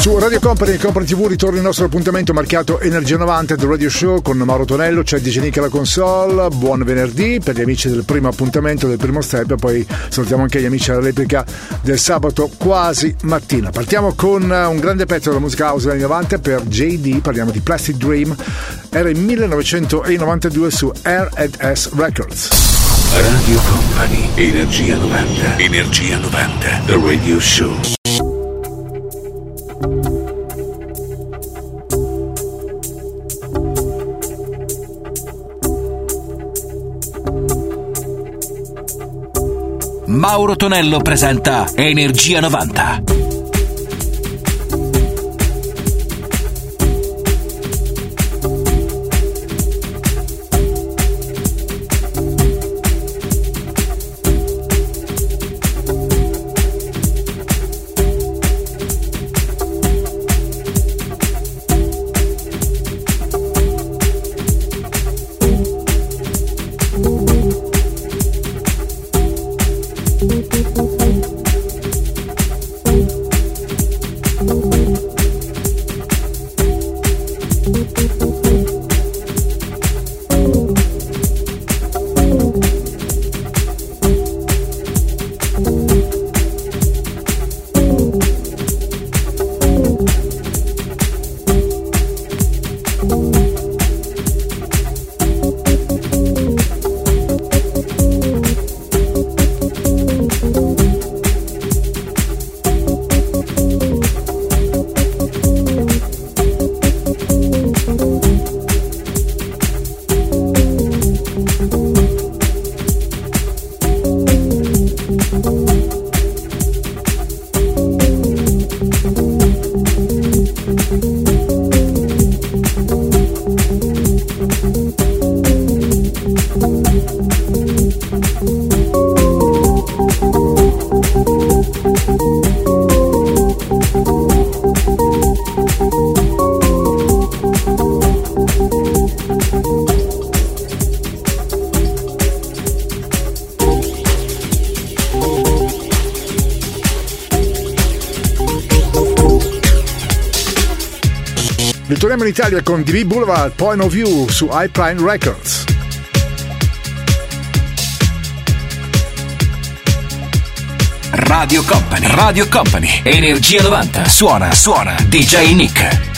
Su Radio Company e Company TV ritorna il nostro appuntamento marchiato Energia 90 del Radio Show con Mauro Tonello, c'è DJ Nick alla console, buon venerdì per gli amici del primo appuntamento, del primo step e poi salutiamo anche gli amici alla replica del sabato quasi mattina. Partiamo con un grande pezzo della musica house anni 90 per JD, parliamo di Plastic Dream, era il 1992 su R&S Records. Radio Company, Energia 90, Energia 90, The Radio Show. Mauro Tonello presenta Energia 90. Ritorniamo in Italia con DV Boulevard Point of View su iPrime Records. Radio Company, Radio Company, Energia 90. Suona, suona, DJ Nick.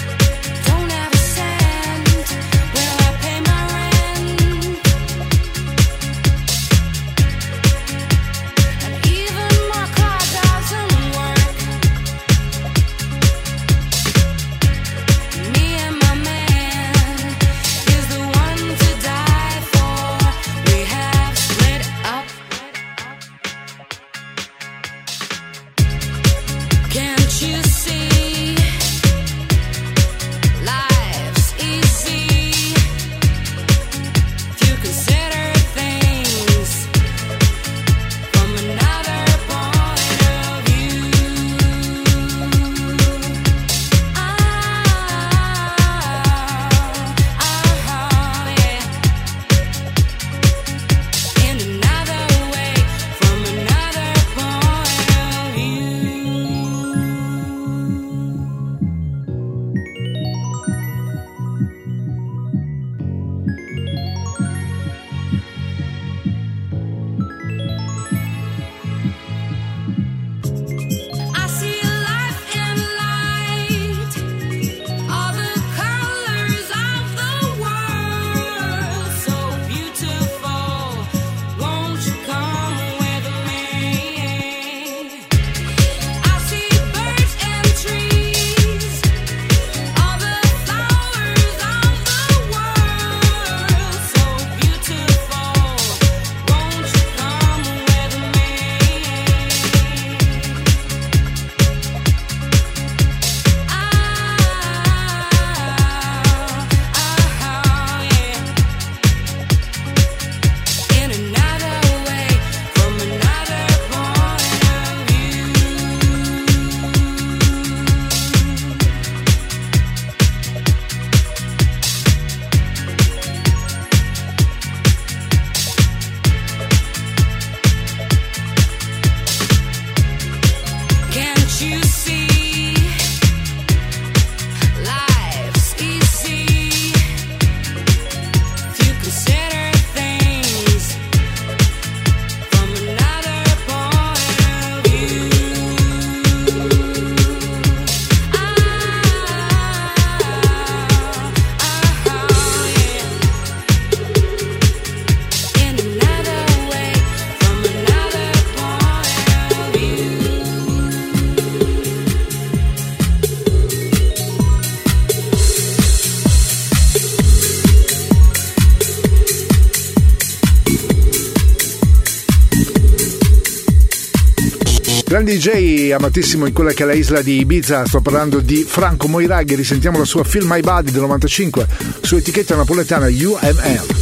DJ amatissimo in quella che è la isla di Ibiza, sto parlando di Franco Moiraghi, risentiamo la sua Film My Body del 95 su etichetta napoletana UML.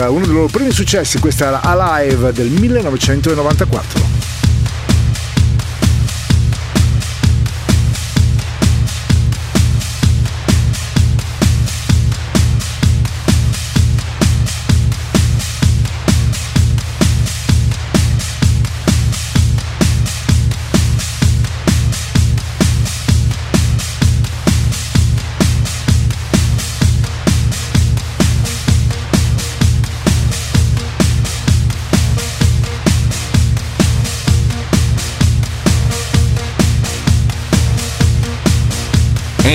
Uno dei loro primi successi, questa era Alive del 1994.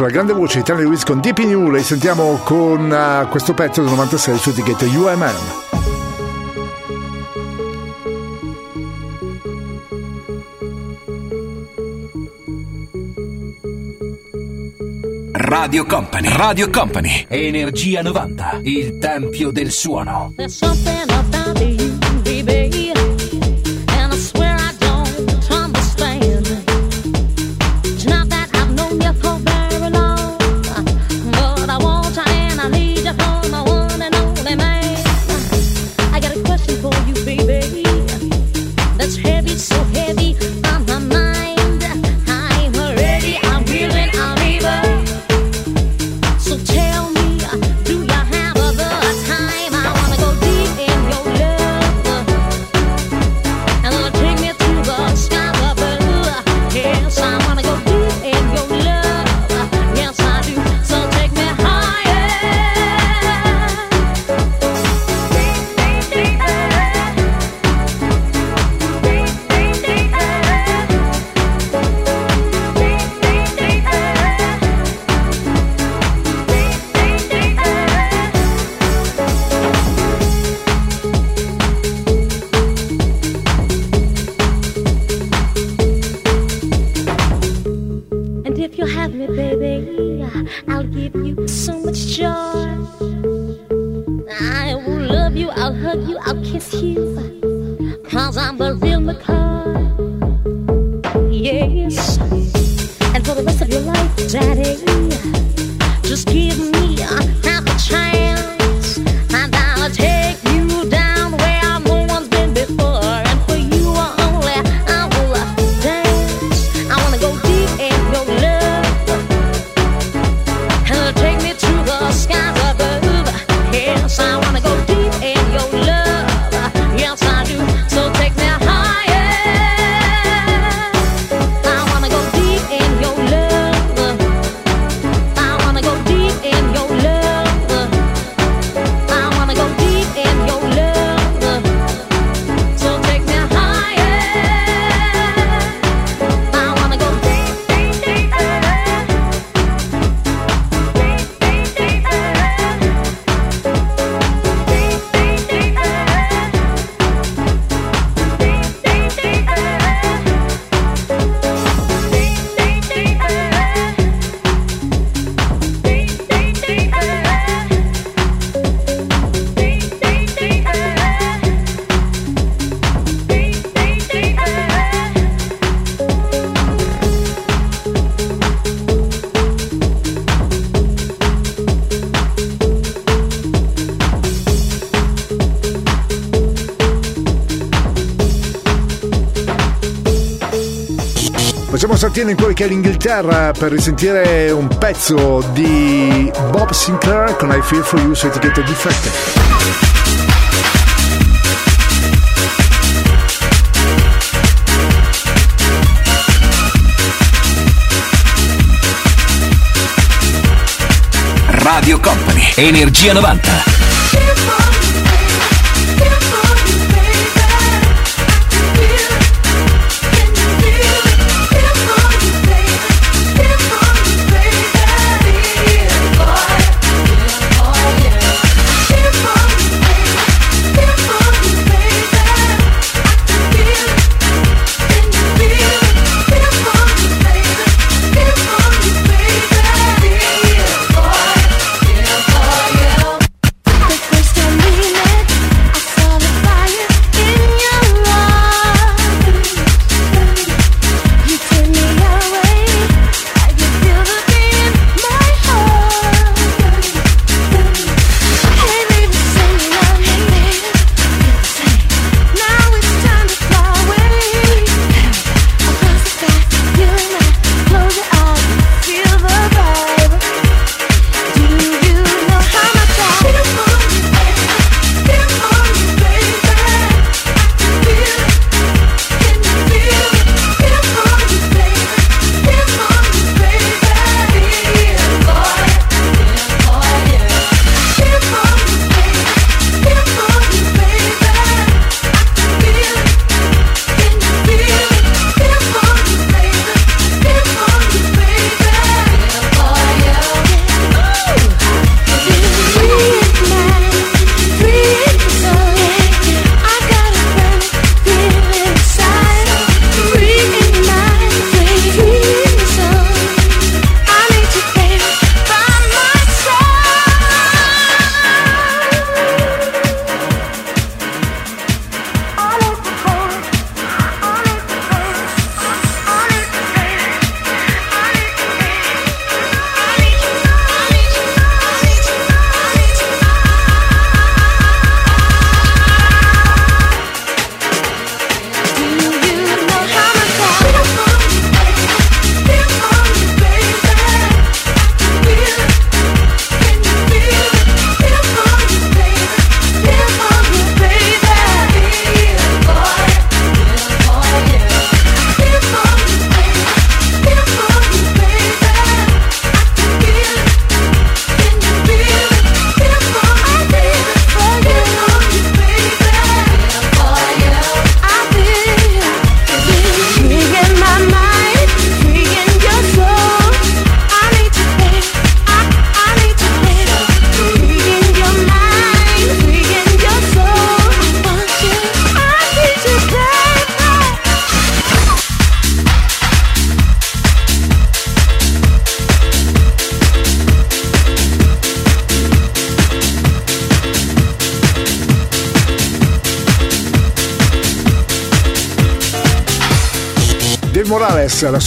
Tania Louise, la grande voce di Tania Louise con Deep in You, lei sentiamo con uh, questo pezzo del 96 su etichetta UMM. Radio Company, Radio Company, Energia 90, il tempio del suono. In quello che è l'Inghilterra per risentire un pezzo di Bob Sinclair con I Feel For You su etichetta Defected. Radio Company, Energia 90.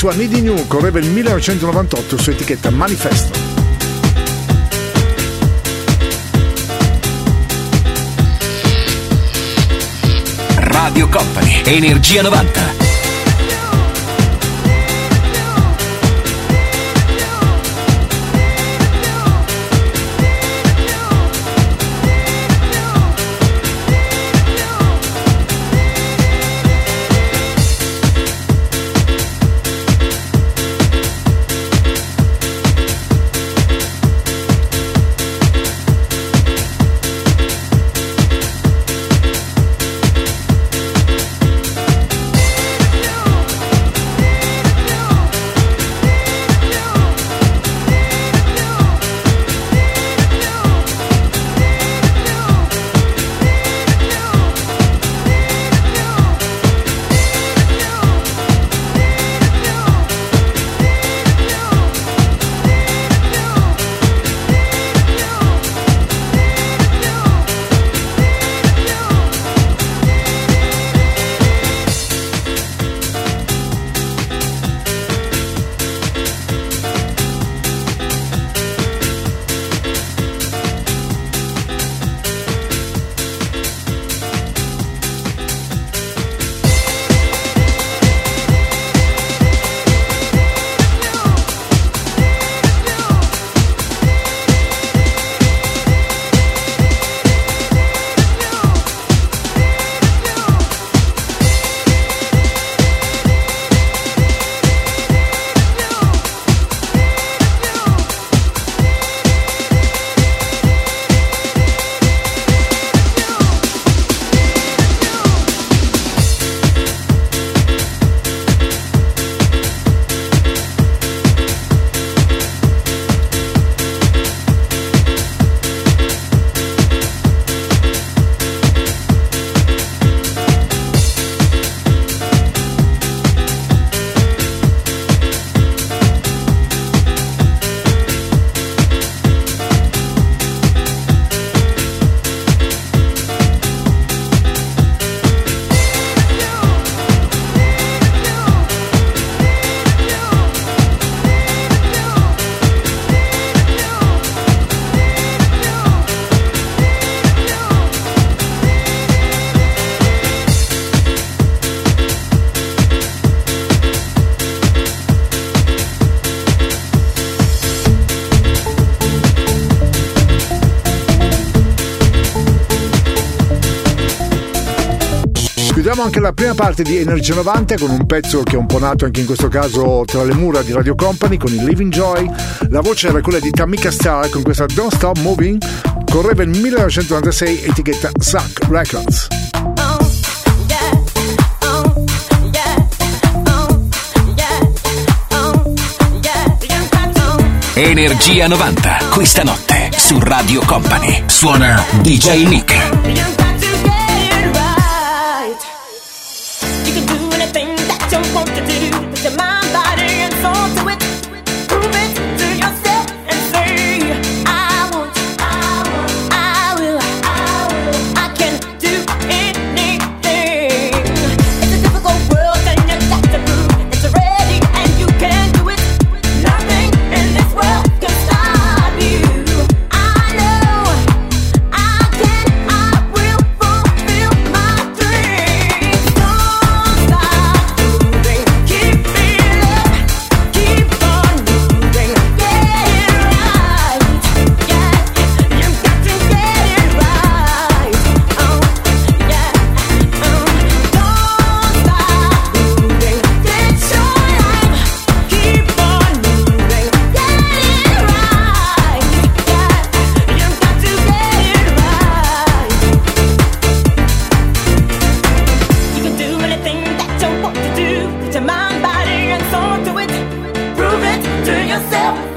Sua Needy New correva il 1998 su etichetta Manifesto. Radio Company, Energia 90. Chiudiamo anche la prima parte di Energia 90 con un pezzo che è un po' nato anche in questo caso tra le mura di Radio Company con il Living Joy. La voce era quella di Tamika Star con questa Don't Stop Moving. Correva il 1996 etichetta Suck Records. Energia 90, questa notte su Radio Company. Suona DJ Nick. to mind, body, and soul. Do it, prove it to yourself.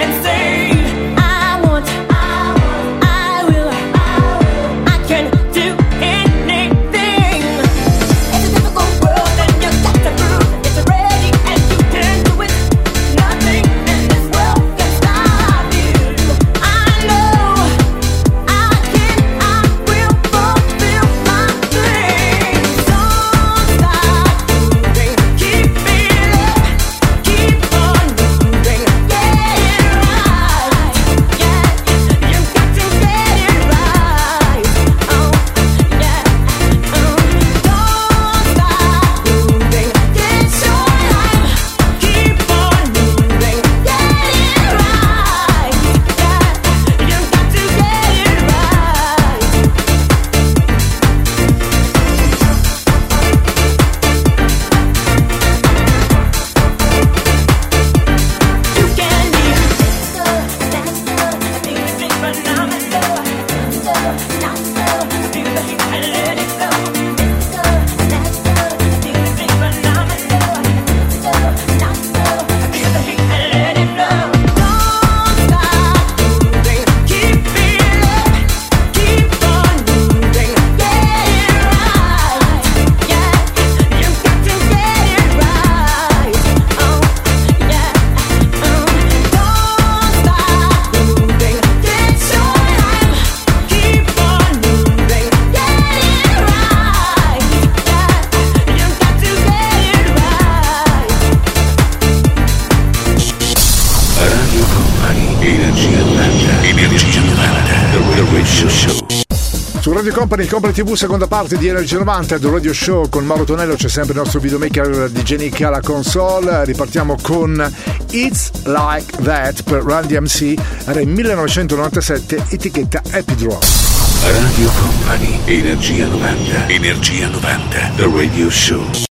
Radio Company, Company TV, seconda parte di Energy 90, The Radio Show con Mauro Tonello, c'è sempre il nostro videomaker di Jenny alla console. Ripartiamo con It's Like That per Run DMC, era il 1997, etichetta Happy Draw. Radio Company, Energia 90, Energia 90, The Radio Show.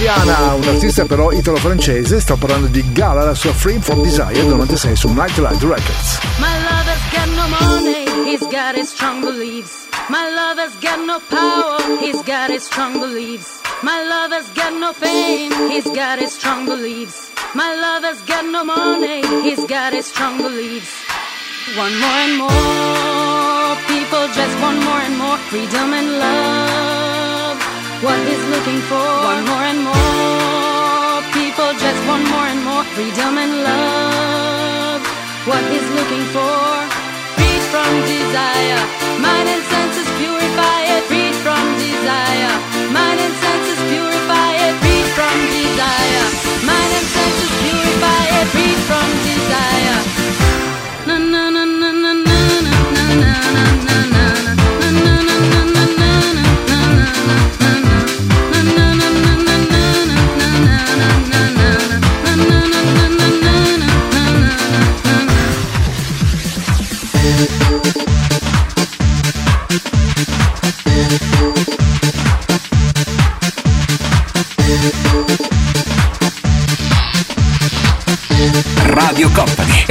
Italiana, un artista però italo-francese, sto parlando di Gala, la sua Frame for Desire 96 su Nightlight Records. My lover's got no money, he's got his strong beliefs. My lover's got no power, he's got his strong beliefs. My lover's got no fame, he's got his strong beliefs. My lover's got no money, he's got his strong beliefs. One more and more people just want more and more freedom and love what he's looking for. One more and more people just want more and more freedom and love. What he's looking for. Freed from desire, mind and senses purify it. Freed from desire, mind and senses purify it. Freed from desire, mind and senses purify it. Freed from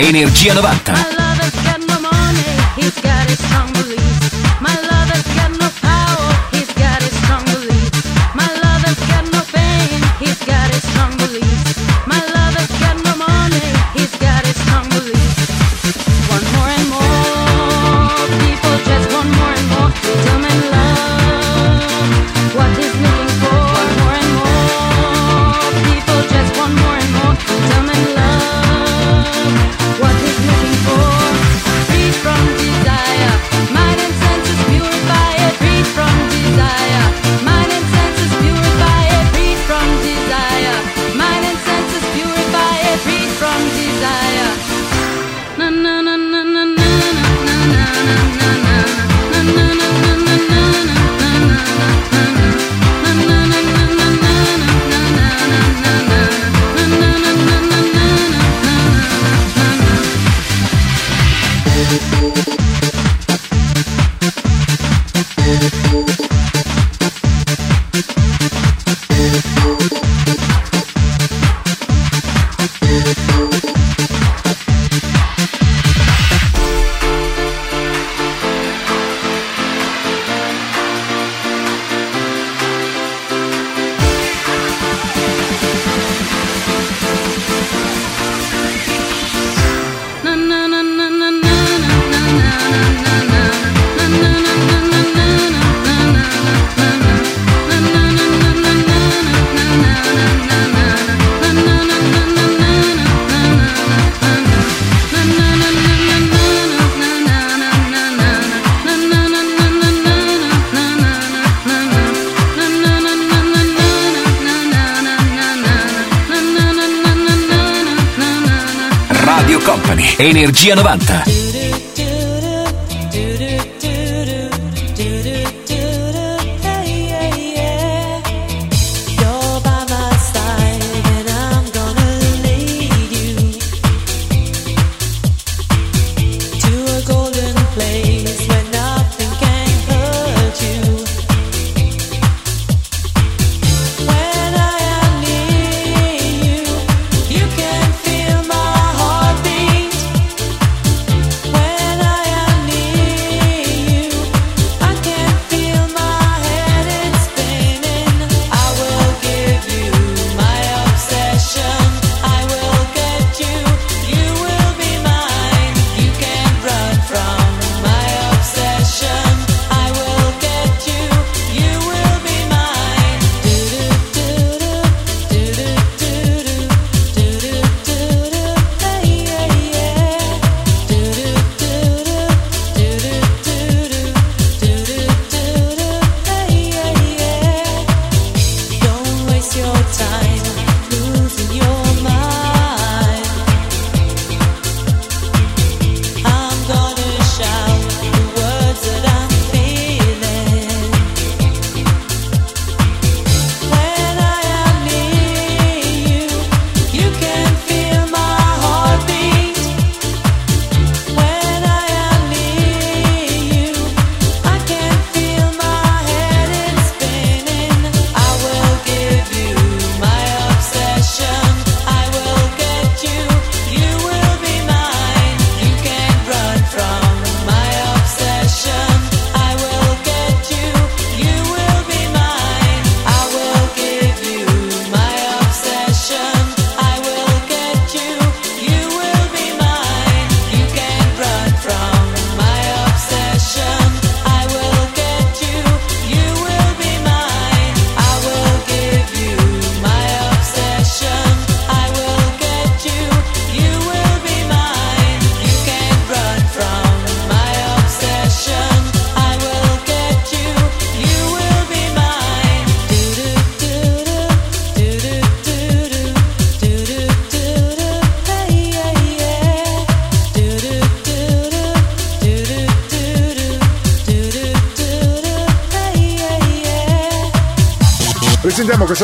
Energia 90. Energia 90.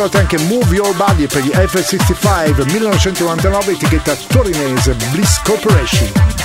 inoltre anche Move Your Body per gli F65 1999 etichetta torinese Bliss Corporation.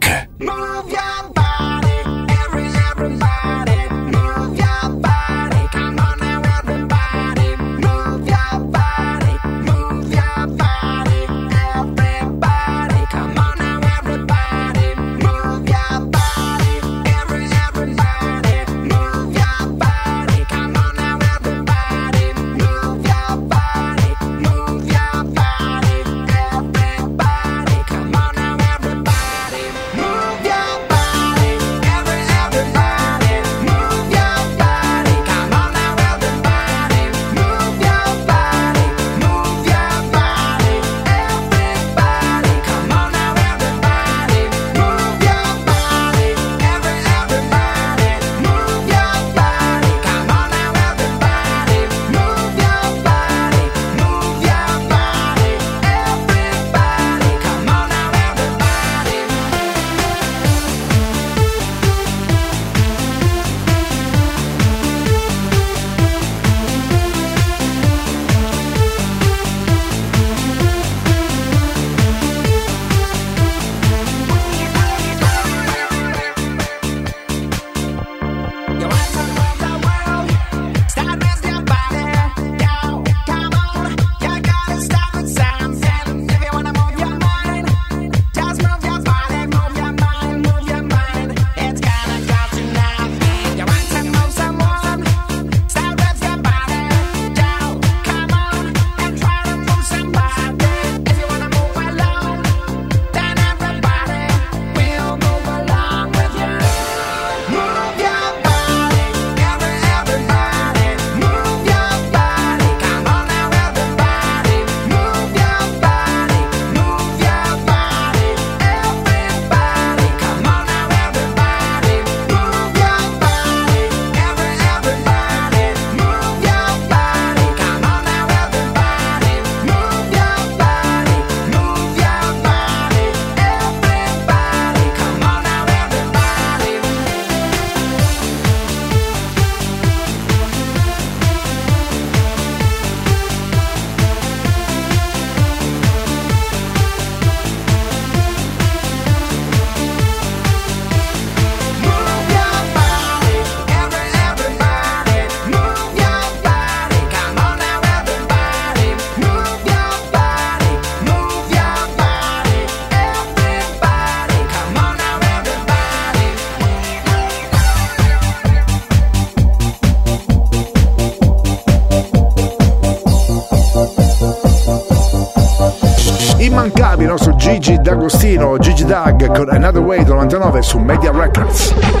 il nostro Gigi D'Agostino, Gigi Dag con Another Way 99 su Media Records.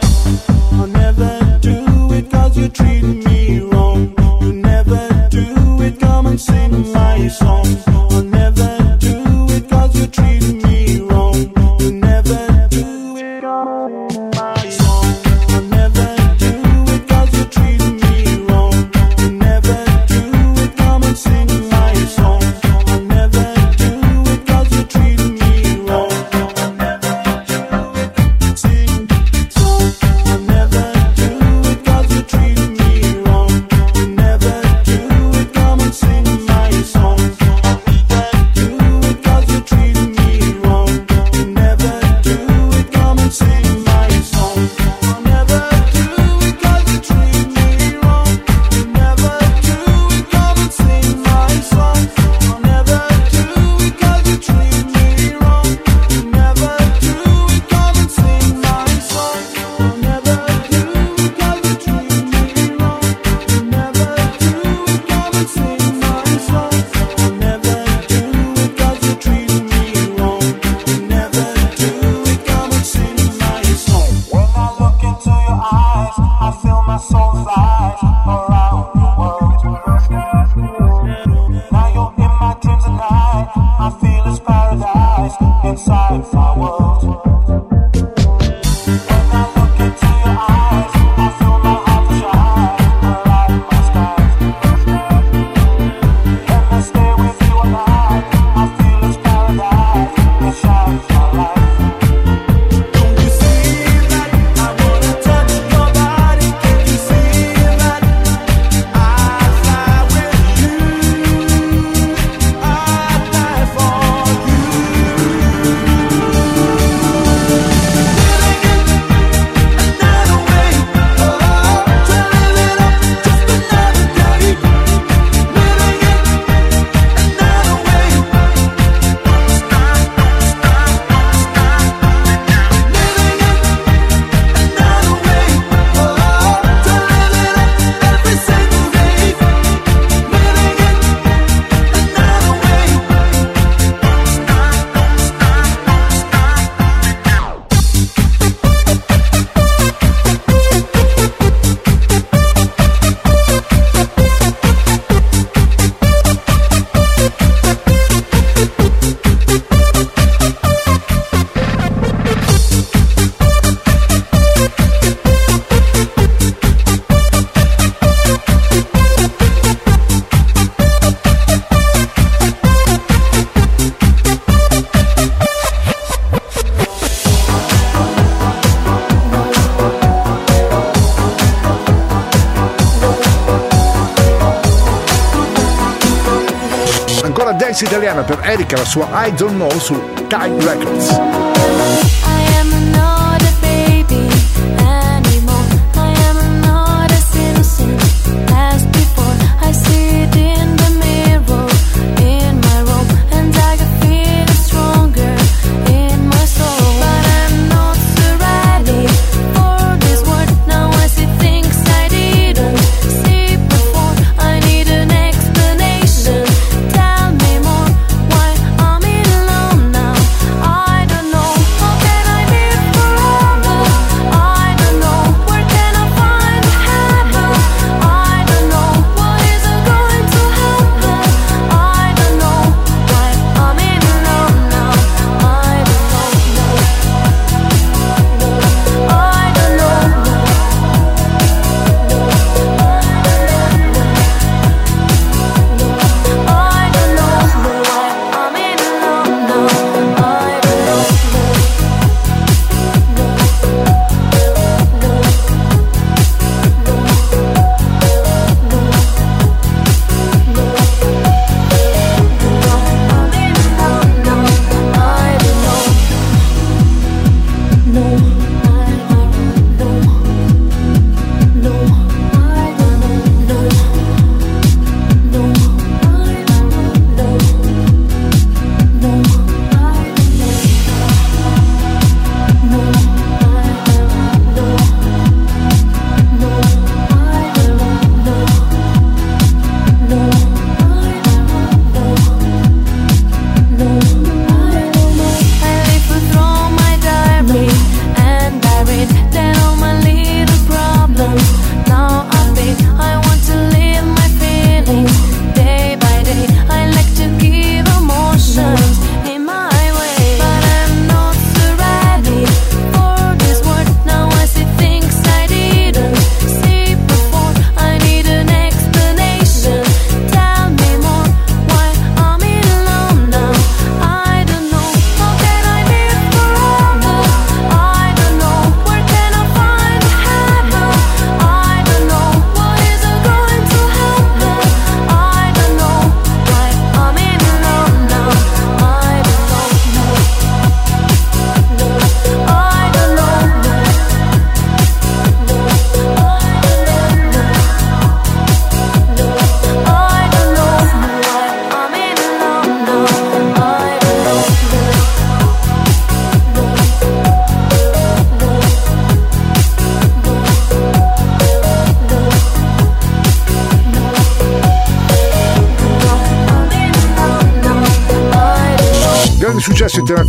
Erika la sua I Don't Know su Kite Records.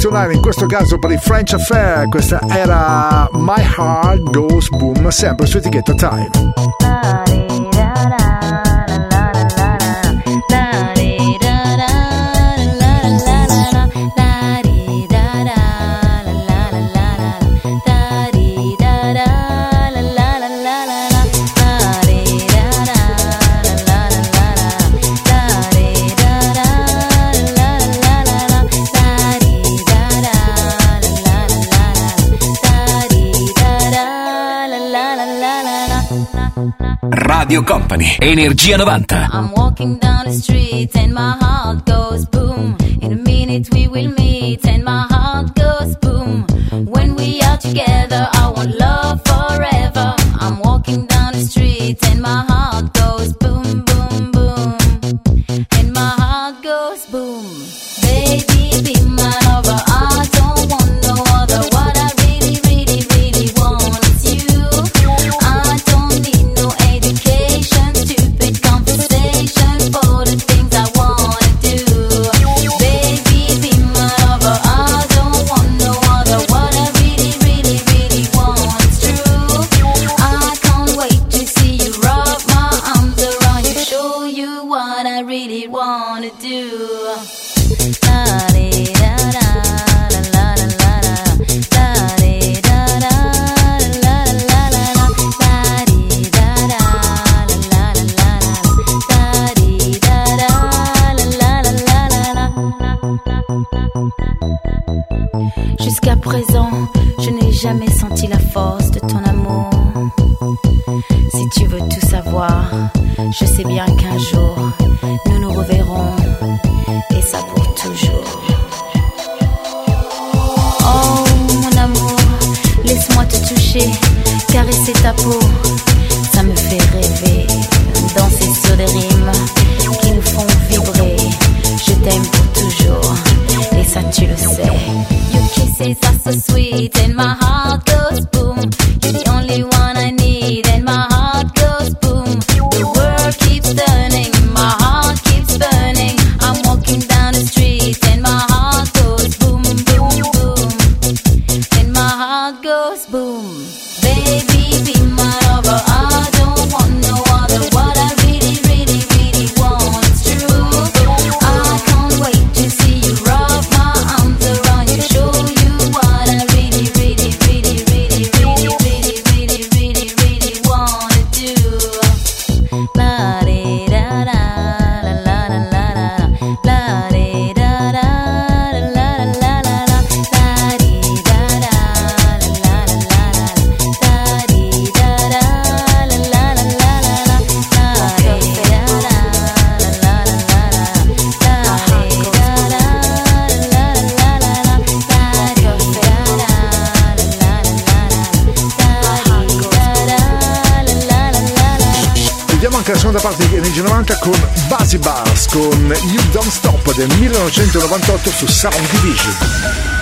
internazionale, in questo caso per i French Affair. Questa era My Heart Goes Boom, sempre su etichetta Time. Radio Company, Energia 90. I'm walking down the street and my heart goes boom. In a minute we will meet and my heart goes boom. When we are together, I want love forever. Jusqu'à présent, je n'ai jamais senti la force de ton amour. Si tu veux tout savoir, je sais bien qu'un jour, nous nous reverrons, et ça pour toujours. Oh, mon amour, laisse-moi te toucher, caresser ta peau you say. Your kisses are so sweet, and my heart goes boom. del 1998 su Sound Division.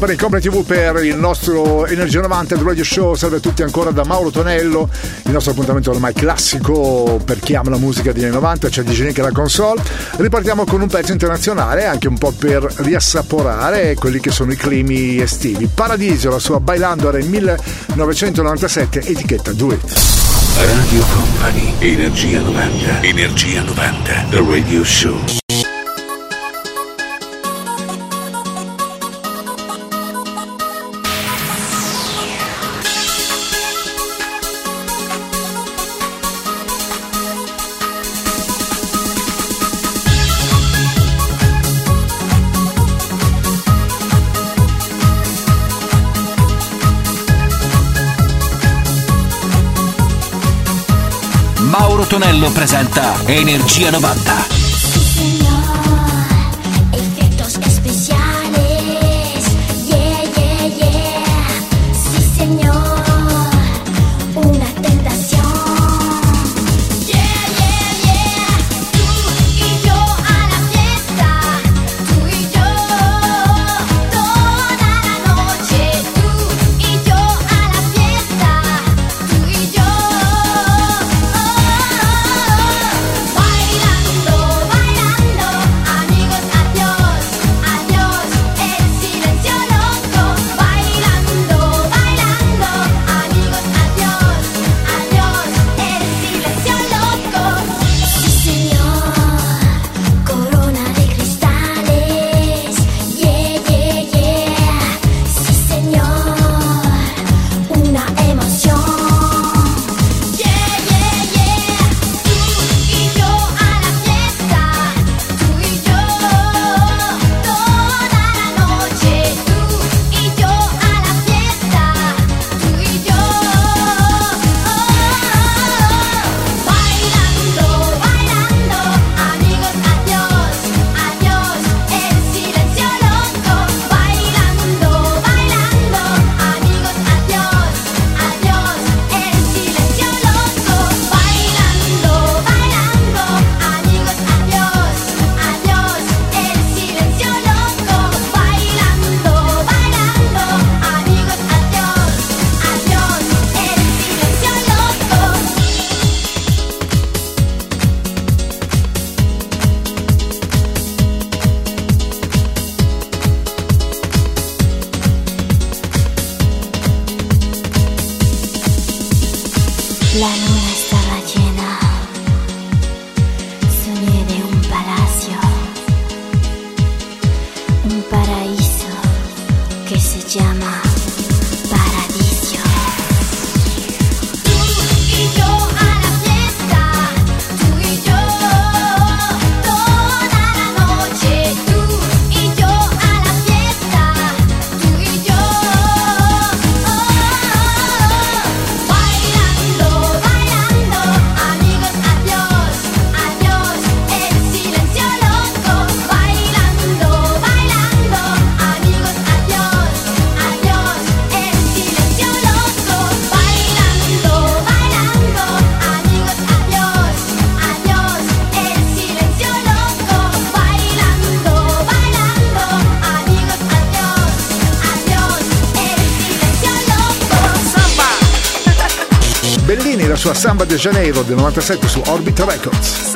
Company, Company TV per il nostro Energia 90 The Radio Show. Salve a tutti ancora da Mauro Tonello. Il nostro appuntamento ormai classico per chi ama la musica degli anni 90, c'è cioè DJ Nick la console. Ripartiamo con un pezzo internazionale, anche un po' per riassaporare quelli che sono i climi estivi. Paradiso, la sua Bailando era 1997, etichetta Do It. Radio Company, Energia 90, Energia 90, The Radio Show. presenta Energia 90. Samba de Janeiro del 97 su Orbit Records.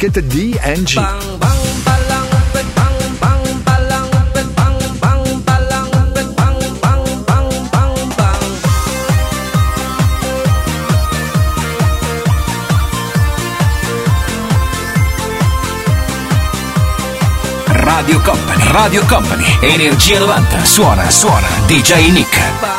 etichetta DNG. Bang, bang. Radio Company, Radio Company, Energia 90, suona, suona, DJ Nick.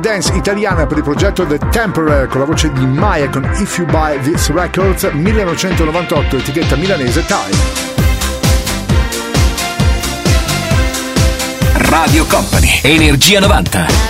dance italiana per il progetto The Temporary con la voce di Maya con If You Buy This Records 1998, etichetta milanese Time. Radio Company, Energia 90.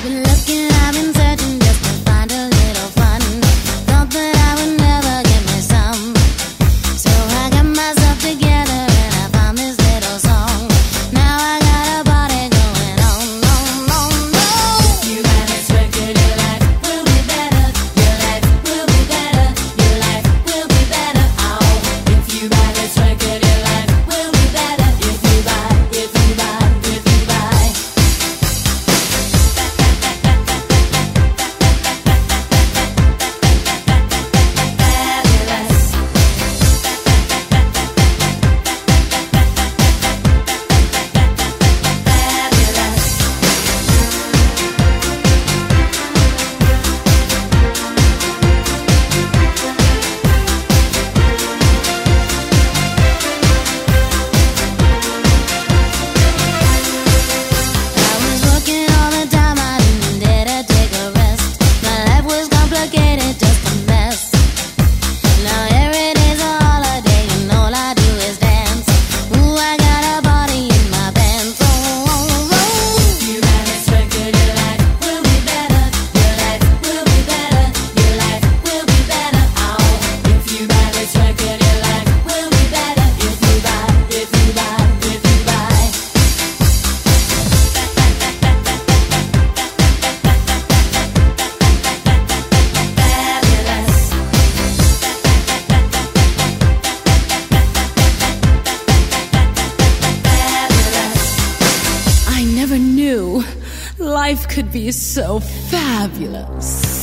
Life could be so fabulous.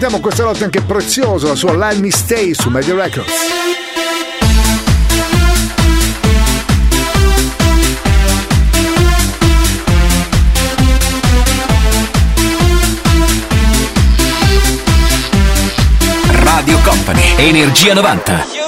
ascoltiamo questa notte anche prezioso la sua Let Me Stay su Media Records. Radio Company, Energia 90.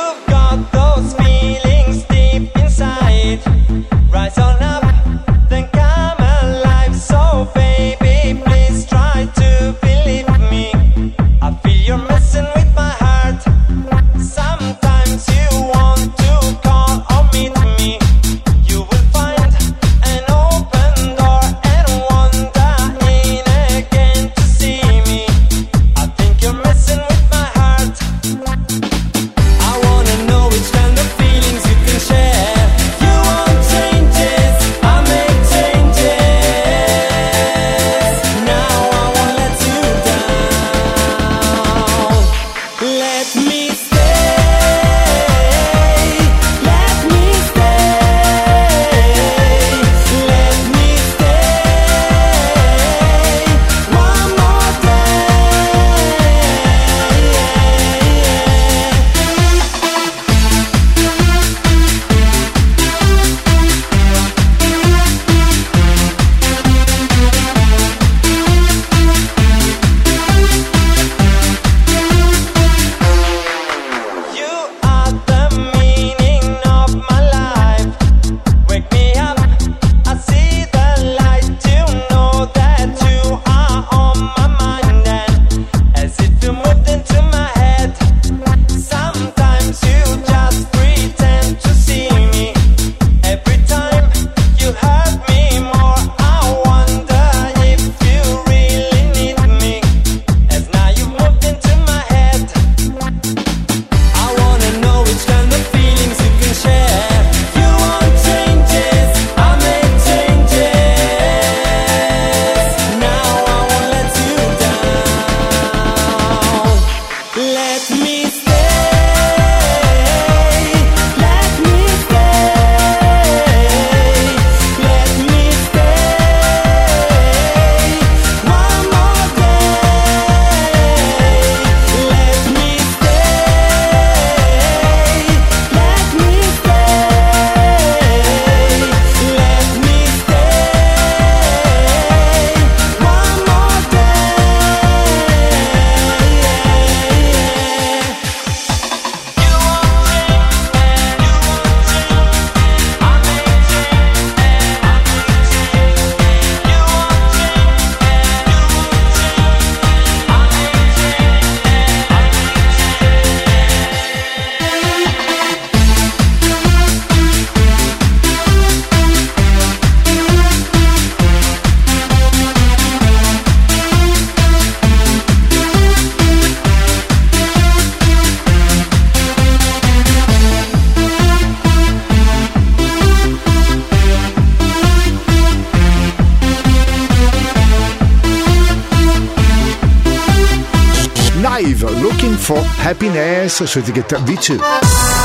messo su etichetta Vici.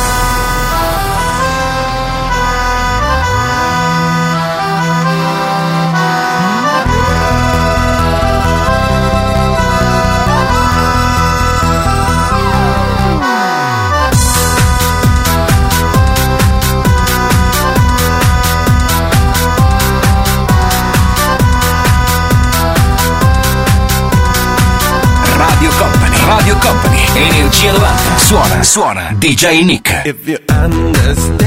suona DJ Nick.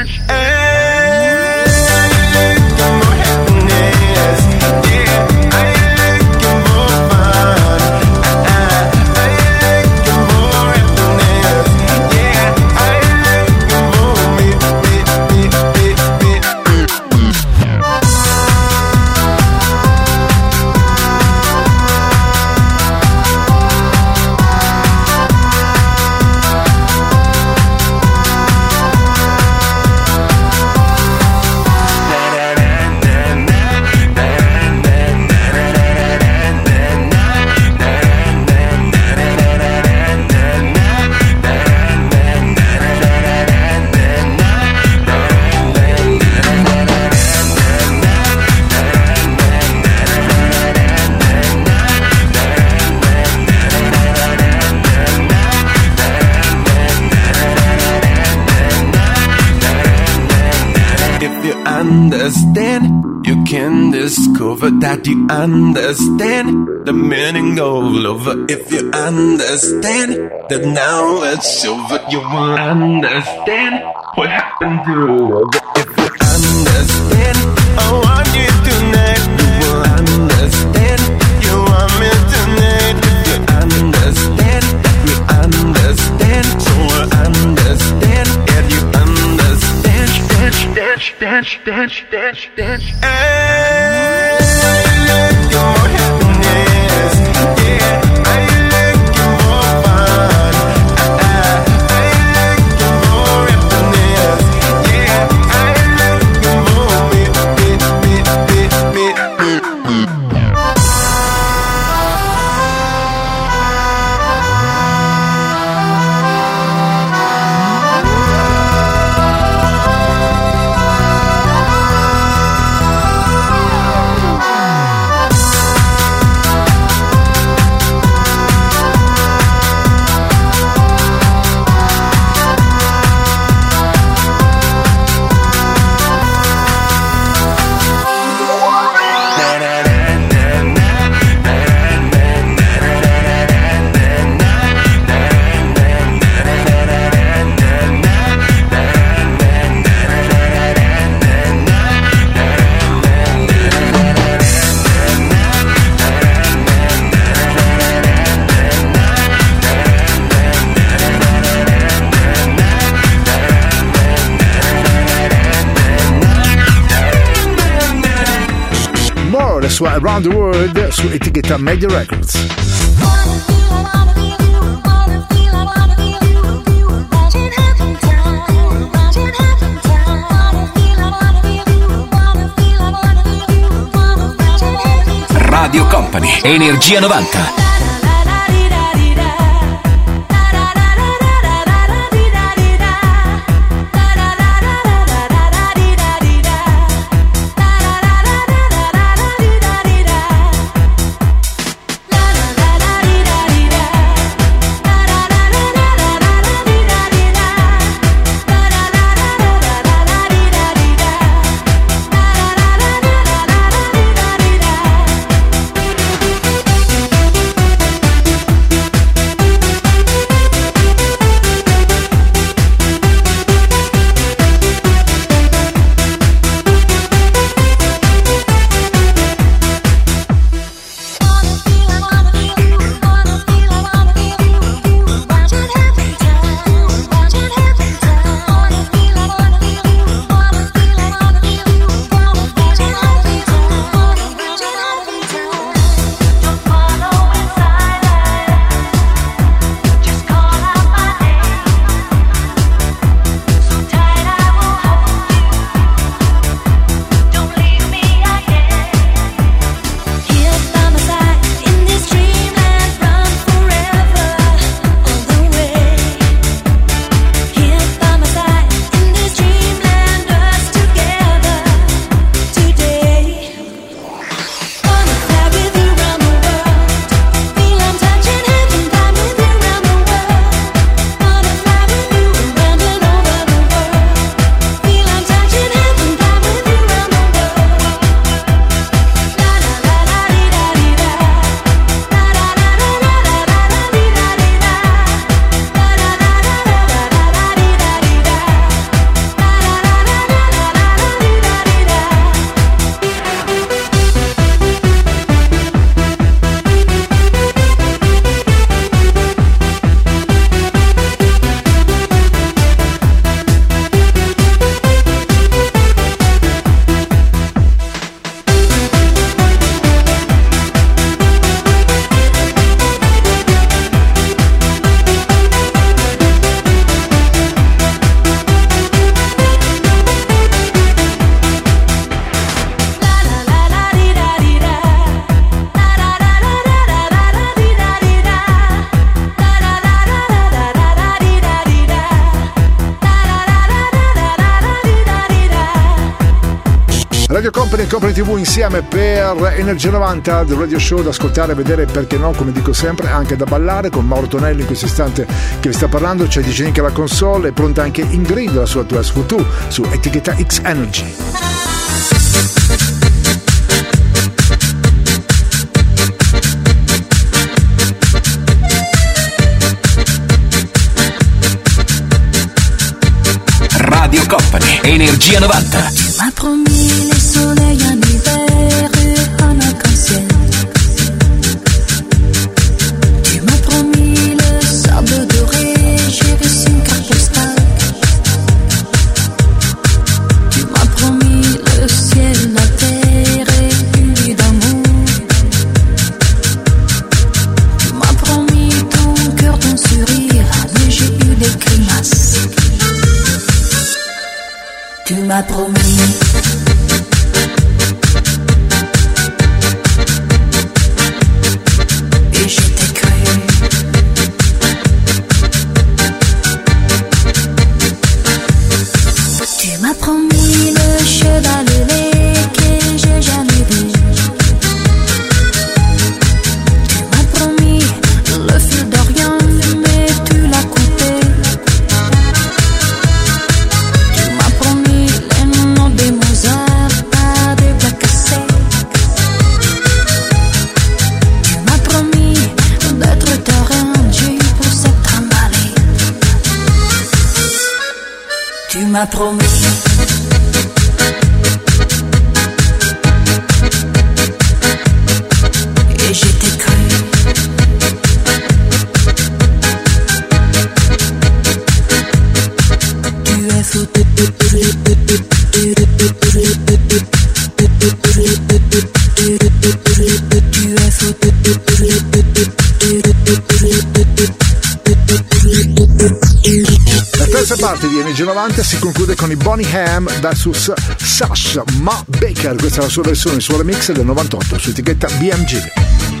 That you understand the meaning of love. If you understand that now it's over, you will understand what happened to love. If you understand, I want you tonight. You will understand. You want me tonight. If you understand, we understand. So I understand. Yeah, you understand. Dance, dance, dance, dance, dance, dance. More, sua Around the World su etichetta Media Records. Radio Company, Energia 90. Insieme per Energia 90 del Radio Show da ascoltare, vedere perché no, come dico sempre, anche da ballare con Mauro Tonelli in questo istante che vi sta parlando, c'è DJ Nick alla console, è pronta anche Ingrid, la sua 2SV2 su etichetta X Energy. Radio Company, Energia 90. La terza parte di Energia 90 si conclude con i Bonnie Ham vs Sasha Ma Baker, questa è la sua versione, il suo remix del 98 su etichetta BMG.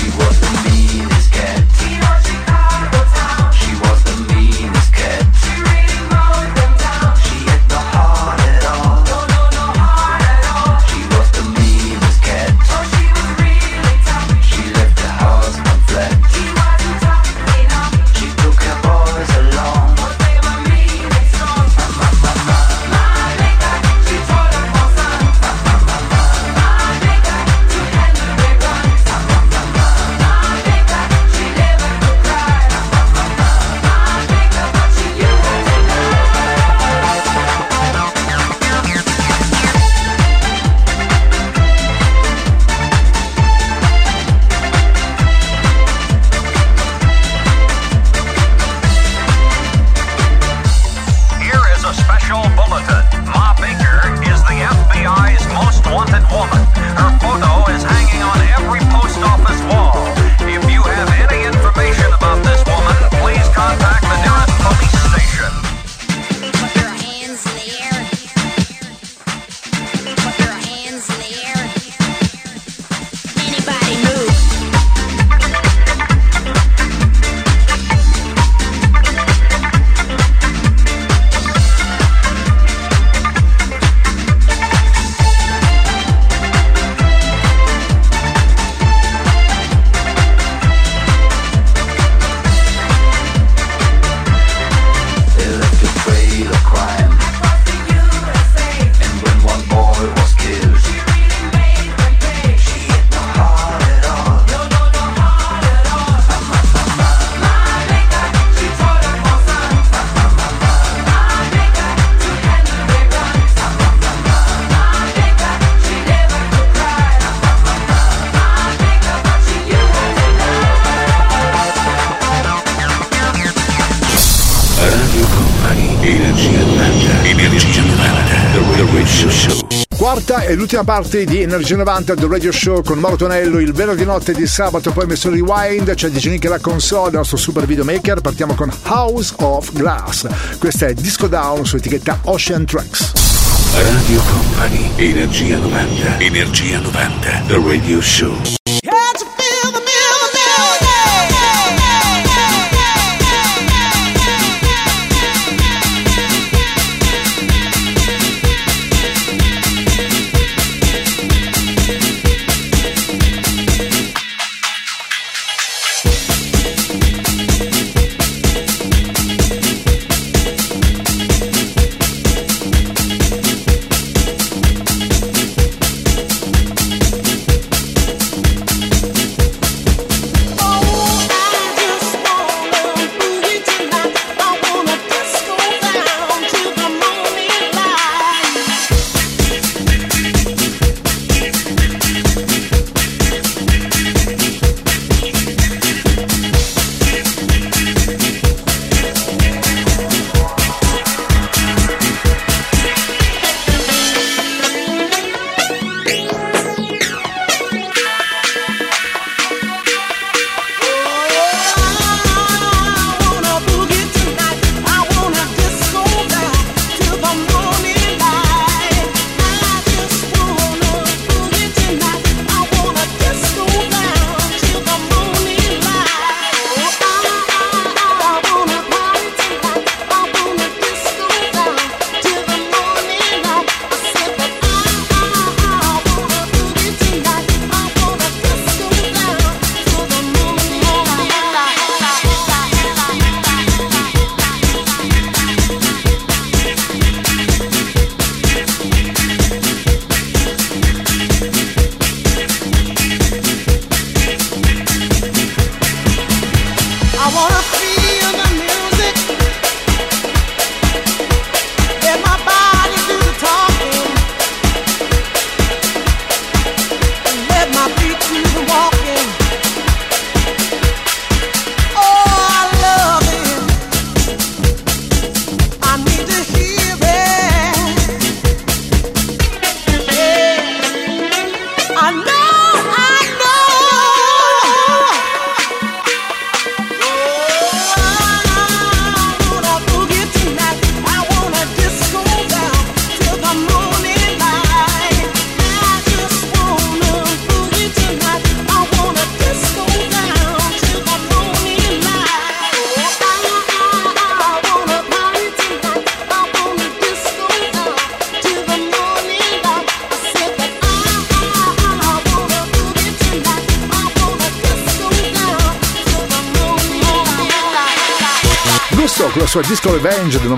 L'ultima parte di Energia 90 del Radio Show con Mauro Tonello il venerdì notte di sabato, poi messo rewind, c'è DJ Nick la console, il nostro super videomaker. Partiamo con House of Glass. Questa è Disco Down su etichetta Ocean Tracks. Radio Company, Energia 90, Energia 90, The Radio Show.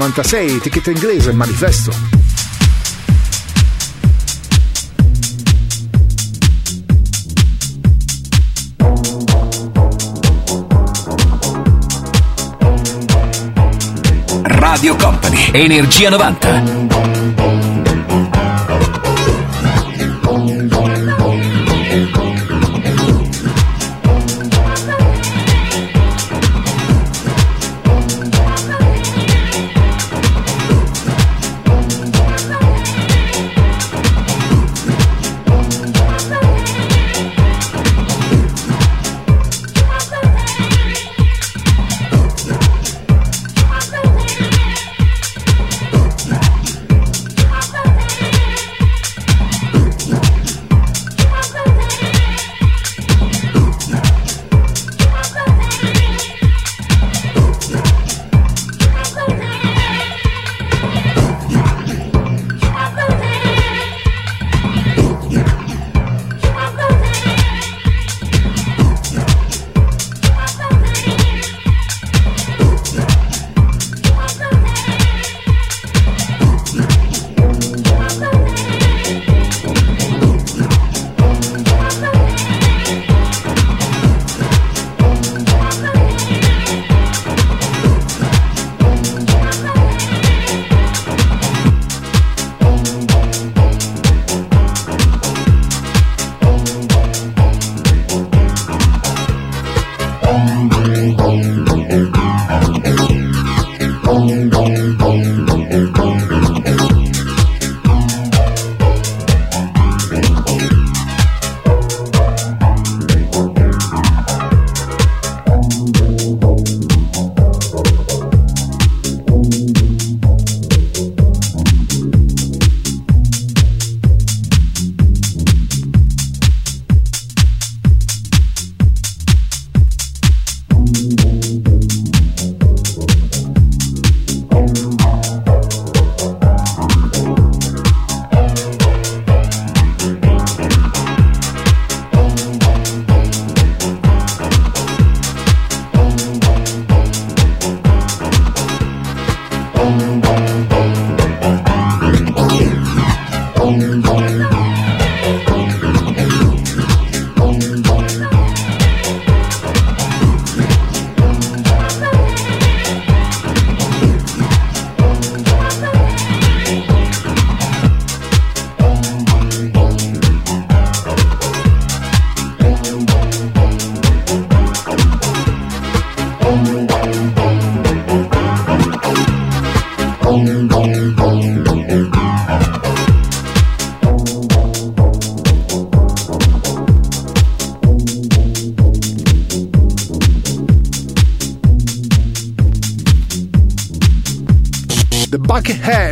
96, etichetta inglese, manifesto. Radio Company, Energia 90.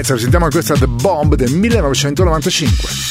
Bucketheads, sentiamo questa The Bomb del 1995.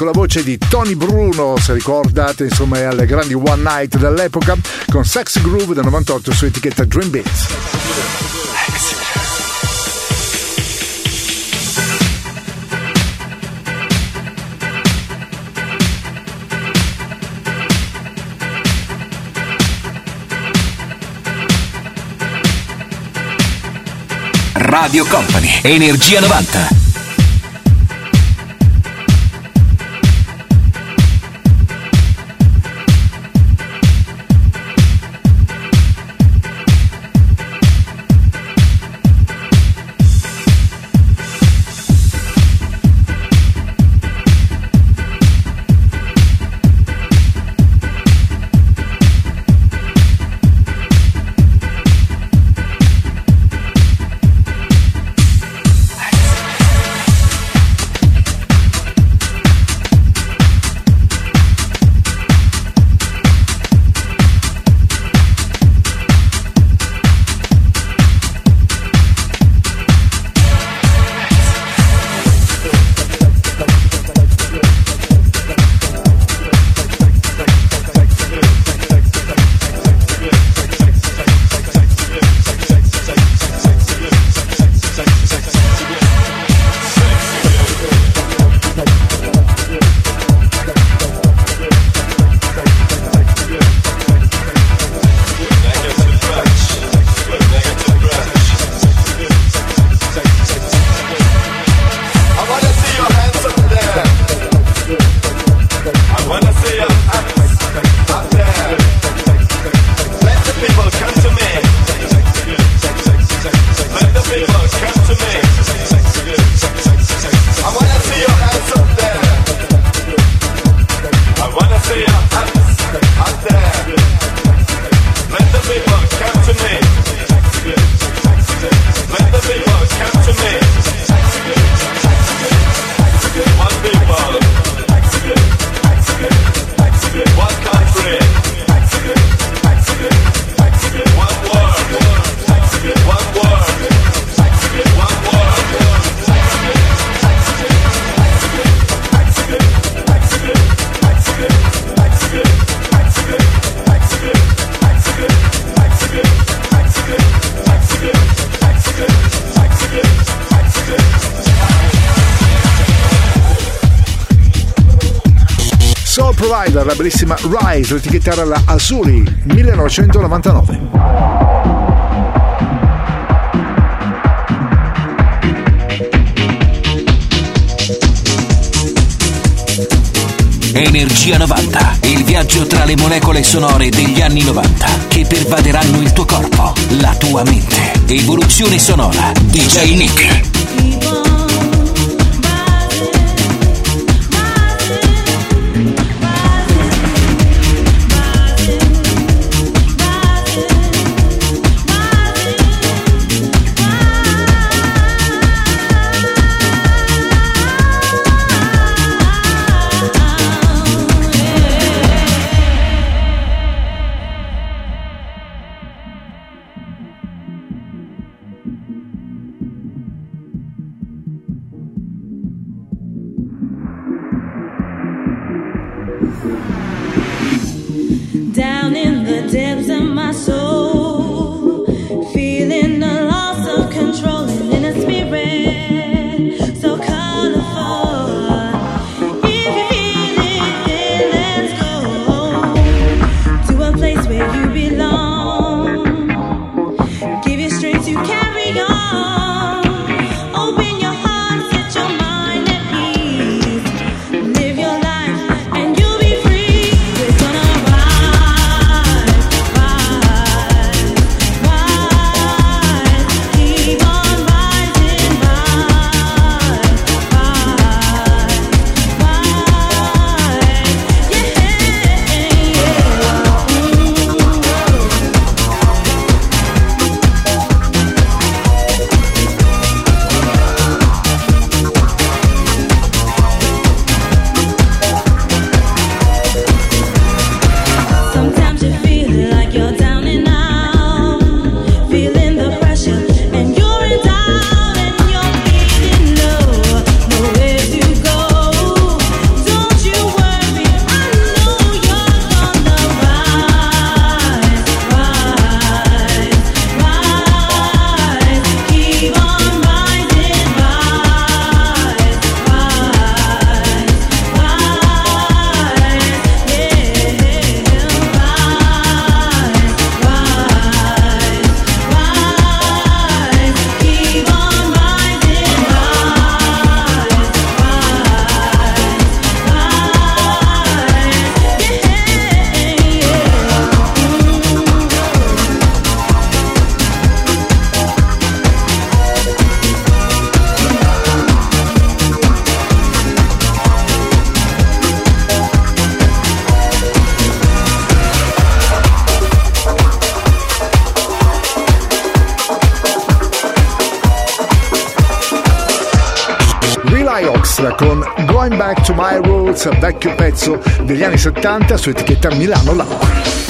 Con la voce di Tony Bruno, se ricordate, insomma, alle grandi One Night dell'epoca, con Sex Groove del 98 su etichetta Dream Beats. Radio Company, Energia 90. chitarra alla Azuri 1999. Energia 90, il viaggio tra le molecole sonore degli anni 90 che pervaderanno il tuo corpo, la tua mente. Evoluzione sonora, DJ Nick. Danza, vecchio pezzo degli anni 70 su etichetta Milano Laura.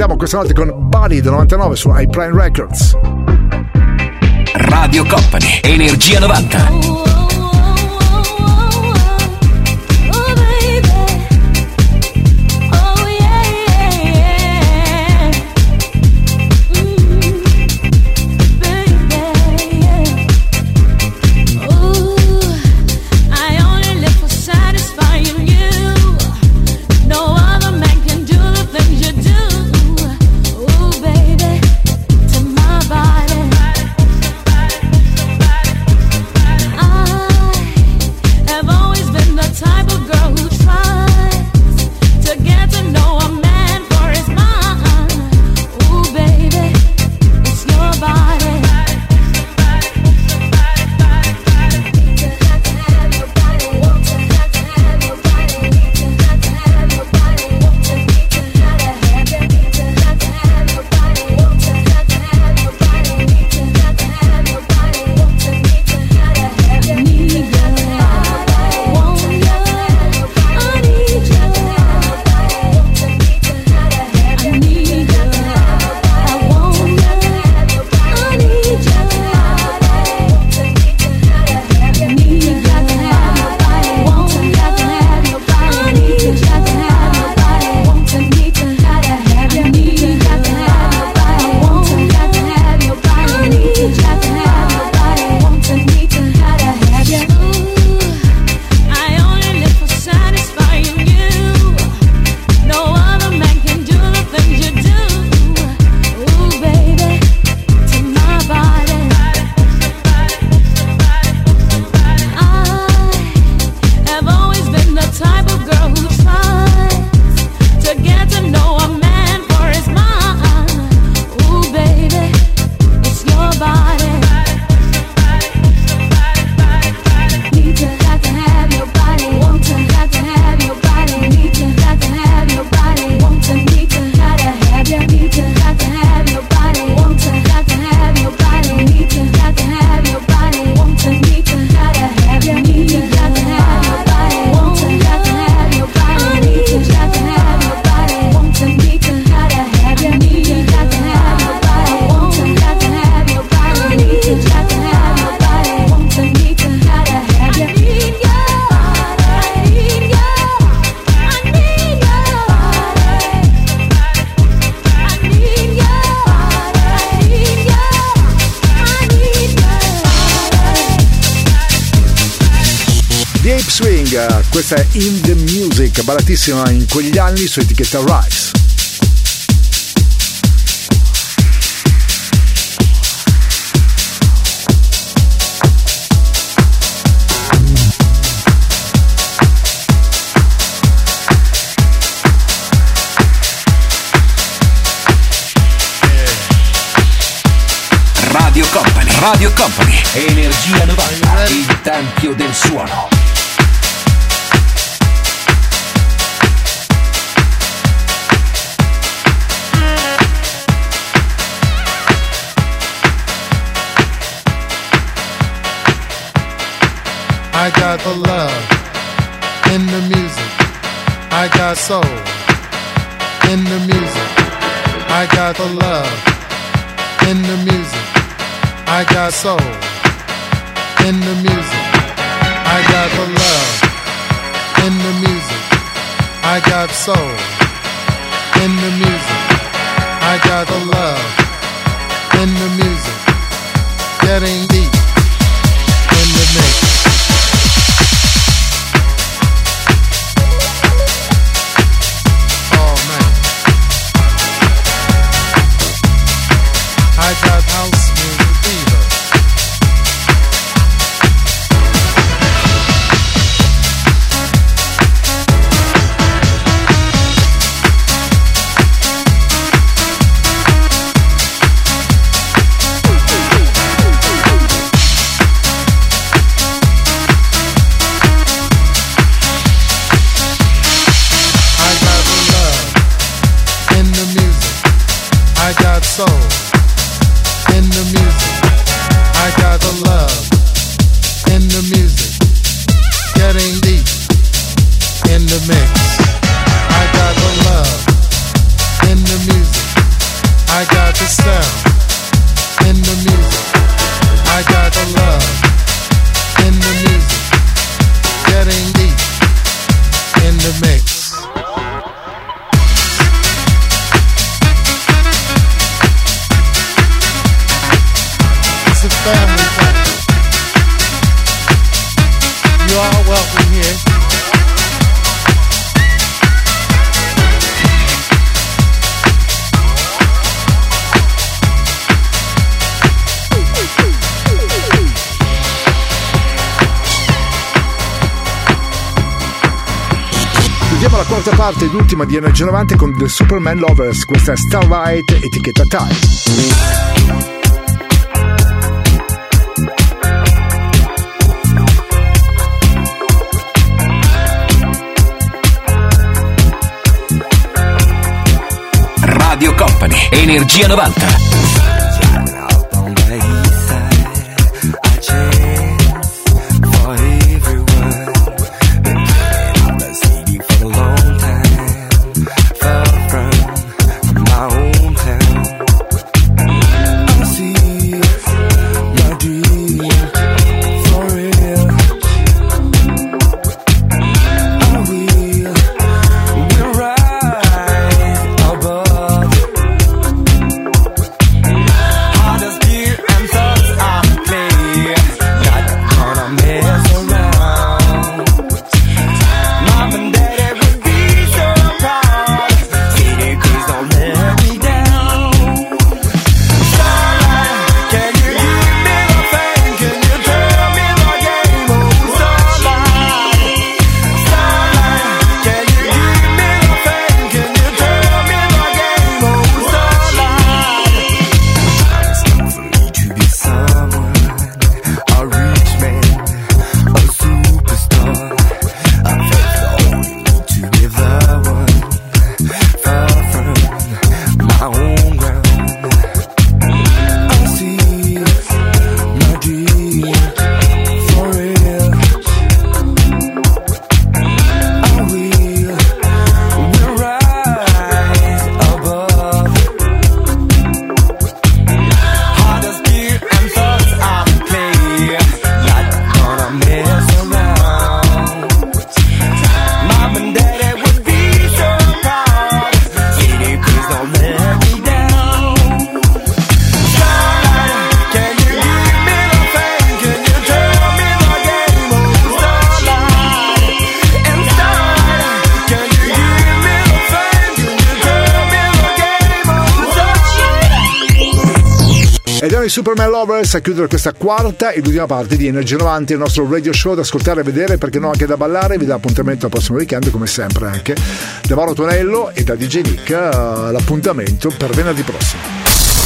salutiamo questa notte con Buddy del 99 su iPrime Records. Radio Company, Energia 90. ballatissima in quegli anni su etichetta Rice. Radio Company, Radio Company, Energia 90, il tempio del suono. I ed ultima di Energia 90 con The Superman Lovers. Questa è Starlight etichetta Time. Radio Company. Energia 90. Superman Lovers a chiudere questa quarta ed ultima parte di Energia 90, il nostro radio show da ascoltare e vedere, perché no anche da ballare. Vi dà appuntamento al prossimo weekend, come sempre anche da Mauro Tonello e da DJ Nick. eh, l'appuntamento per venerdì prossimo.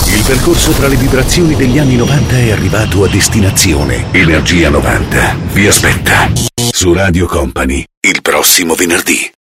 Il percorso tra le vibrazioni degli anni 90 è arrivato a destinazione. Energia 90 vi aspetta su Radio Company il prossimo venerdì.